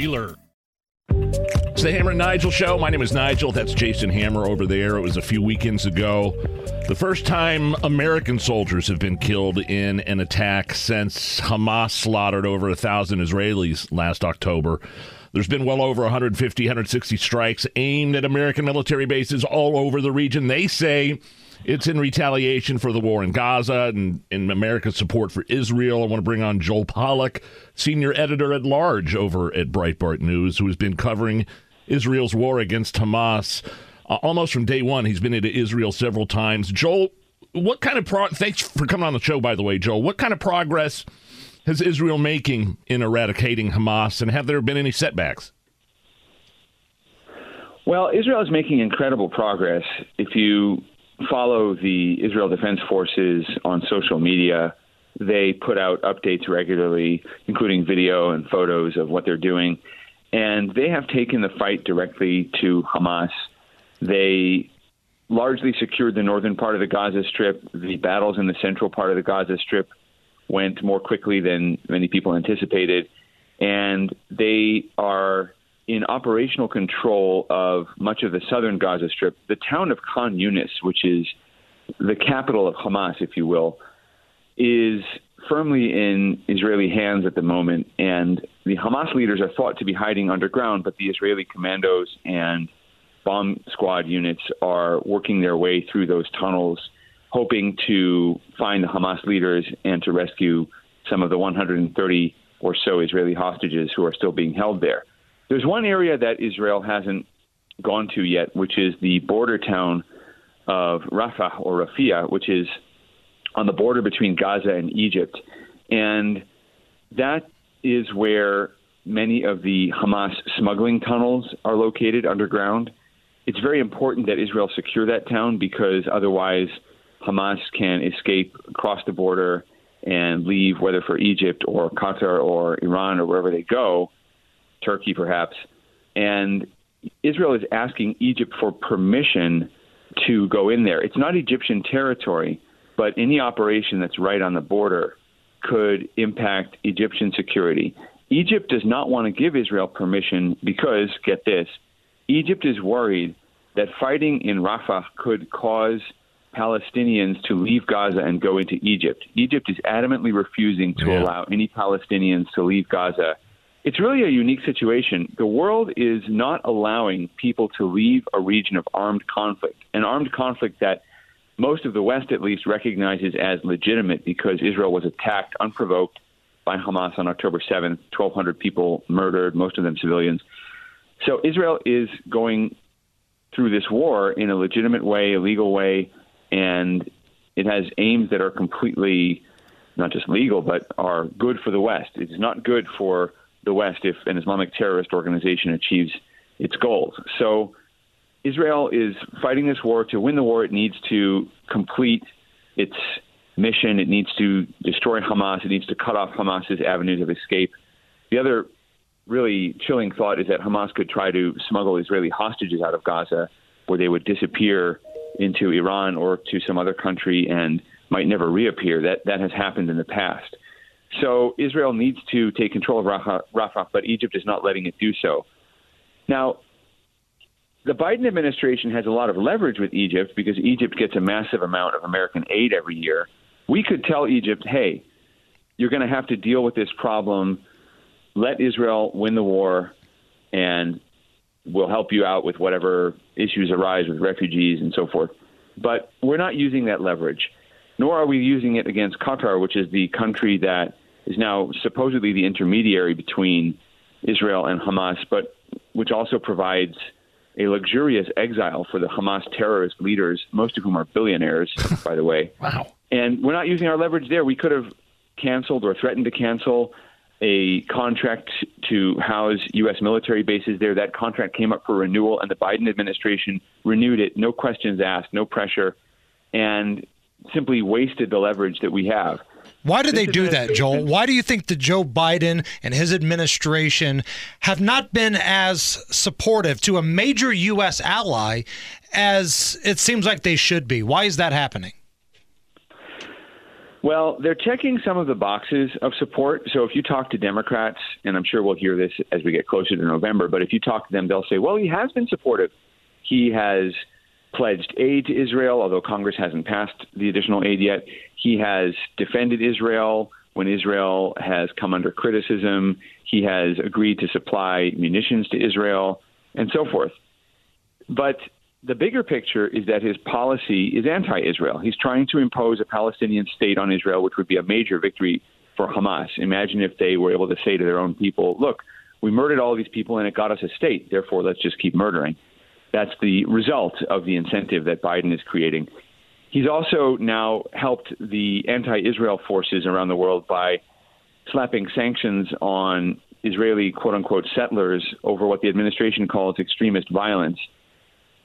dealer. It's the Hammer and Nigel show. My name is Nigel. That's Jason Hammer over there. It was a few weekends ago. The first time American soldiers have been killed in an attack since Hamas slaughtered over a thousand Israelis last October. There's been well over 150, 160 strikes aimed at American military bases all over the region. They say it's in retaliation for the war in Gaza and in America's support for Israel. I want to bring on Joel Pollak, senior editor at large over at Breitbart News, who has been covering Israel's war against Hamas uh, almost from day one. He's been into Israel several times. Joel, what kind of pro- thanks for coming on the show, by the way, Joel. What kind of progress has Israel making in eradicating Hamas, and have there been any setbacks? Well, Israel is making incredible progress. If you follow the Israel Defense Forces on social media. They put out updates regularly, including video and photos of what they're doing. And they have taken the fight directly to Hamas. They largely secured the northern part of the Gaza Strip. The battles in the central part of the Gaza Strip went more quickly than many people anticipated. And they are in operational control of much of the southern Gaza Strip. The town of Khan Yunis, which is the capital of Hamas, if you will, is firmly in Israeli hands at the moment. And the Hamas leaders are thought to be hiding underground, but the Israeli commandos and bomb squad units are working their way through those tunnels, hoping to find the Hamas leaders and to rescue some of the 130 or so Israeli hostages who are still being held there. There's one area that Israel hasn't gone to yet, which is the border town of Rafah or Rafia, which is on the border between Gaza and Egypt. And that is where many of the Hamas smuggling tunnels are located underground. It's very important that Israel secure that town because otherwise Hamas can escape across the border and leave, whether for Egypt or Qatar or Iran or wherever they go, Turkey perhaps. And Israel is asking Egypt for permission to go in there. It's not Egyptian territory, but any operation that's right on the border could impact Egyptian security. Egypt does not want to give Israel permission because, get this, Egypt is worried that fighting in Rafah could cause Palestinians to leave Gaza and go into Egypt. Egypt is adamantly refusing to yeah. allow any Palestinians to leave Gaza it's really a unique situation. The world is not allowing people to leave a region of armed conflict, an armed conflict that most of the West, at least, recognizes as legitimate because Israel was attacked unprovoked by Hamas on October 7th, 1,200 people murdered, most of them civilians. So Israel is going through this war in a legitimate way, a legal way, and it has aims that are completely not just legal, but are good for the West. It is not good for the West if an Islamic terrorist organization achieves its goals. So Israel is fighting this war. To win the war, it needs to complete its mission. It needs to destroy Hamas. It needs to cut off Hamas's avenues of escape. The other really chilling thought is that Hamas could try to smuggle Israeli hostages out of Gaza, where they would disappear into Iran or to some other country and might never reappear. That that has happened in the past. So Israel needs to take control of Rafah, but Egypt is not letting it do so. Now, the Biden administration has a lot of leverage with Egypt because Egypt gets a massive amount of American aid every year. We could tell Egypt, hey, you're going to have to deal with this problem. Let Israel win the war, and we'll help you out with whatever issues arise with refugees and so forth. But we're not using that leverage nor are we using it against Qatar, which is the country that is now supposedly the intermediary between Israel and Hamas, but which also provides a luxurious exile for the Hamas terrorist leaders, most of whom are billionaires, by the way. Wow. And we're not using our leverage there. We could have canceled or threatened to cancel a contract to house U.S. military bases there. That contract came up for renewal, and the Biden administration renewed it, no questions asked, no pressure, and simply wasted the leverage that we have. Why did they do that, Joel? Why do you think that Joe Biden and his administration have not been as supportive to a major U.S. ally as it seems like they should be? Why is that happening? Well, they're checking some of the boxes of support. So if you talk to Democrats, and I'm sure we'll hear this as we get closer to November, but if you talk to them, they'll say, well, he has been supportive. He has pledged aid to Israel, although Congress hasn't passed the additional aid yet. He has defended Israel when Israel has come under criticism. He has agreed to supply munitions to Israel and so forth. But the bigger picture is that his policy is anti Israel. He's trying to impose a Palestinian state on Israel, which would be a major victory for Hamas. Imagine if they were able to say to their own people, look, we murdered all these people and it got us a state, therefore let's just keep murdering. That's the result of the incentive that Biden is creating. He's also now helped the anti Israel forces around the world by slapping sanctions on Israeli quote unquote settlers over what the administration calls extremist violence.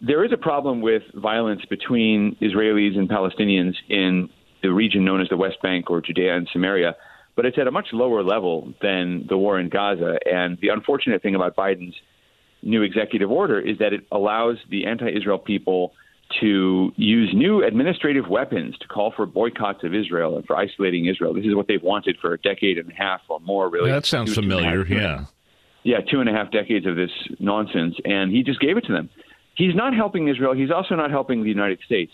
There is a problem with violence between Israelis and Palestinians in the region known as the West Bank or Judea and Samaria, but it's at a much lower level than the war in Gaza. And the unfortunate thing about Biden's new executive order is that it allows the anti Israel people to use new administrative weapons to call for boycotts of Israel and for isolating Israel. This is what they've wanted for a decade and a half or more, really. That sounds two, familiar, two yeah. Yeah, two and a half decades of this nonsense, and he just gave it to them. He's not helping Israel. He's also not helping the United States.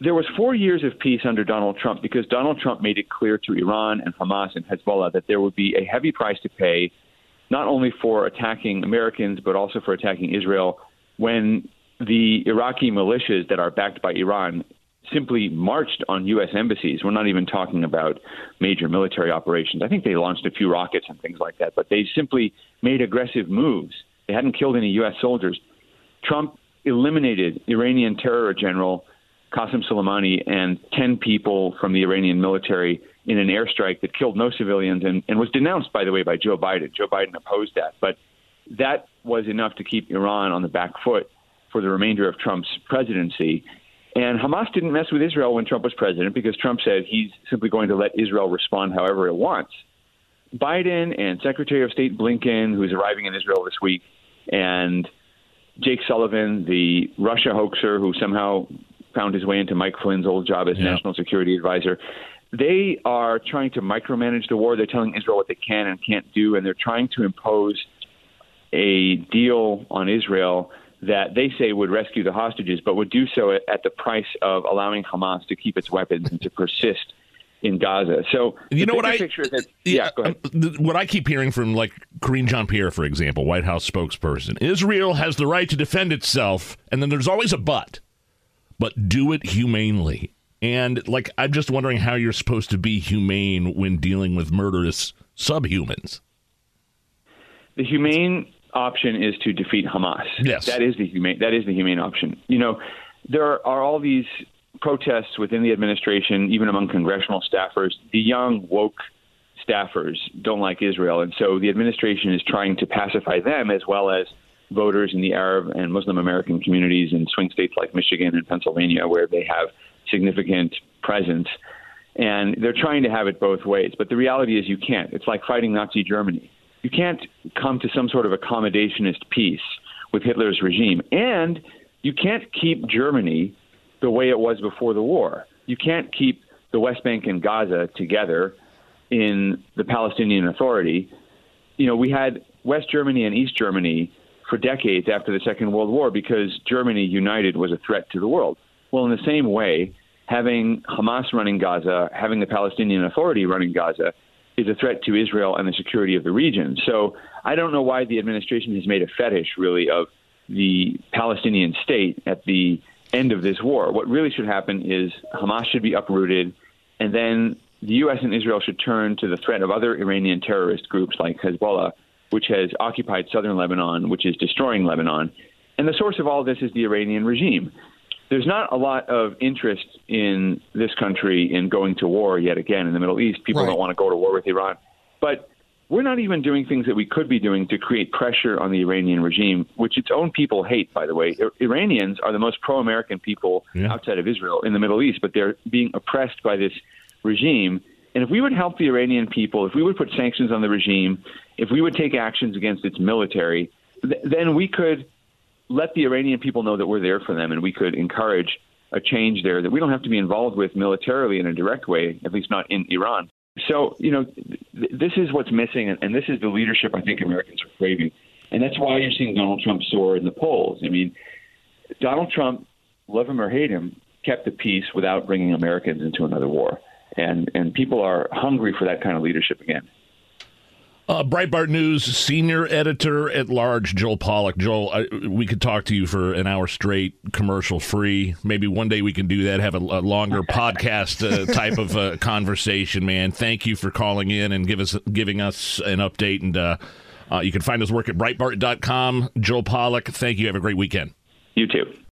There was four years of peace under Donald Trump because Donald Trump made it clear to Iran and Hamas and Hezbollah that there would be a heavy price to pay not only for attacking Americans, but also for attacking Israel when the Iraqi militias that are backed by Iran simply marched on U.S. embassies. We're not even talking about major military operations. I think they launched a few rockets and things like that, but they simply made aggressive moves. They hadn't killed any U.S. soldiers. Trump eliminated Iranian terror general Qasem Soleimani and 10 people from the Iranian military in an airstrike that killed no civilians and, and was denounced, by the way, by Joe Biden. Joe Biden opposed that. But that was enough to keep Iran on the back foot for the remainder of Trump's presidency. And Hamas didn't mess with Israel when Trump was president because Trump said he's simply going to let Israel respond however it wants. Biden and Secretary of State Blinken, who's arriving in Israel this week, and Jake Sullivan, the Russia hoaxer who somehow found his way into Mike Flynn's old job as yeah. national security advisor, they are trying to micromanage the war. They're telling Israel what they can and can't do, and they're trying to impose a deal on Israel that they say would rescue the hostages, but would do so at, the price of allowing Hamas to keep its weapons and to persist in Gaza. So you know what I that, yeah, yeah um, what I keep hearing from like Karine Jean Pierre, for example, White House spokesperson, Israel has the right to defend itself, and then there's always a but, but do it humanely. And like, I'm just wondering how you're supposed to be humane when dealing with murderous subhumans. The humane option is to defeat Hamas. Yes, that is the humane. That is the humane option. You know, there are all these protests within the administration, even among congressional staffers. The young woke staffers don't like Israel, and so the administration is trying to pacify them as well as voters in the Arab and Muslim American communities in swing states like Michigan and Pennsylvania, where they have significant presence. And they're trying to have it both ways. But the reality is you can't. It's like fighting Nazi Germany. You can't come to some sort of accommodationist peace with Hitler's regime. And you can't keep Germany the way it was before the war. You can't keep the West Bank and Gaza together in the Palestinian Authority. You know, we had West Germany and East Germany for decades after the Second World War because Germany united was a threat to the world. Well, in the same way, having Hamas running Gaza, having the Palestinian Authority running Gaza, is a threat to Israel and the security of the region. So I don't know why the administration has made a fetish, really, of the Palestinian state at the end of this war. What really should happen is Hamas should be uprooted, and then the U.S. and Israel should turn to the threat of other Iranian terrorist groups like Hezbollah, which has occupied southern Lebanon, which is destroying Lebanon. And the source of all this is the Iranian regime there's not a lot of interest in this country in going to war yet again in the Middle East. People right. don't want to go to war with Iran. But we're not even doing things that we could be doing to create pressure on the Iranian regime, which its own people hate, by the way. Iranians are the most pro American people yeah. outside of Israel in the Middle East, but they're being oppressed by this regime. And if we would help the Iranian people, if we would put sanctions on the regime, if we would take actions against its military, th- then we could let the Iranian people know that we're there for them and we could encourage a change there that we don't have to be involved with militarily in a direct way, at least not in Iran. So, you know, th- this is what's missing, and, and this is the leadership I think Americans are craving. And that's why you're seeing Donald Trump soar in the polls. I mean, Donald Trump, love him or hate him, kept the peace without bringing Americans into another war. And, and people are hungry for that kind of leadership again. Uh, Breitbart News senior editor at large, Joel Pollak. Joel, I, we could talk to you for an hour straight, commercial free. Maybe one day we can do that, have a, a longer podcast uh, type of uh, conversation. Man, thank you for calling in and give us giving us an update. And uh, uh, you can find us work at Breitbart.com. Joel Pollak, thank you. Have a great weekend. You too.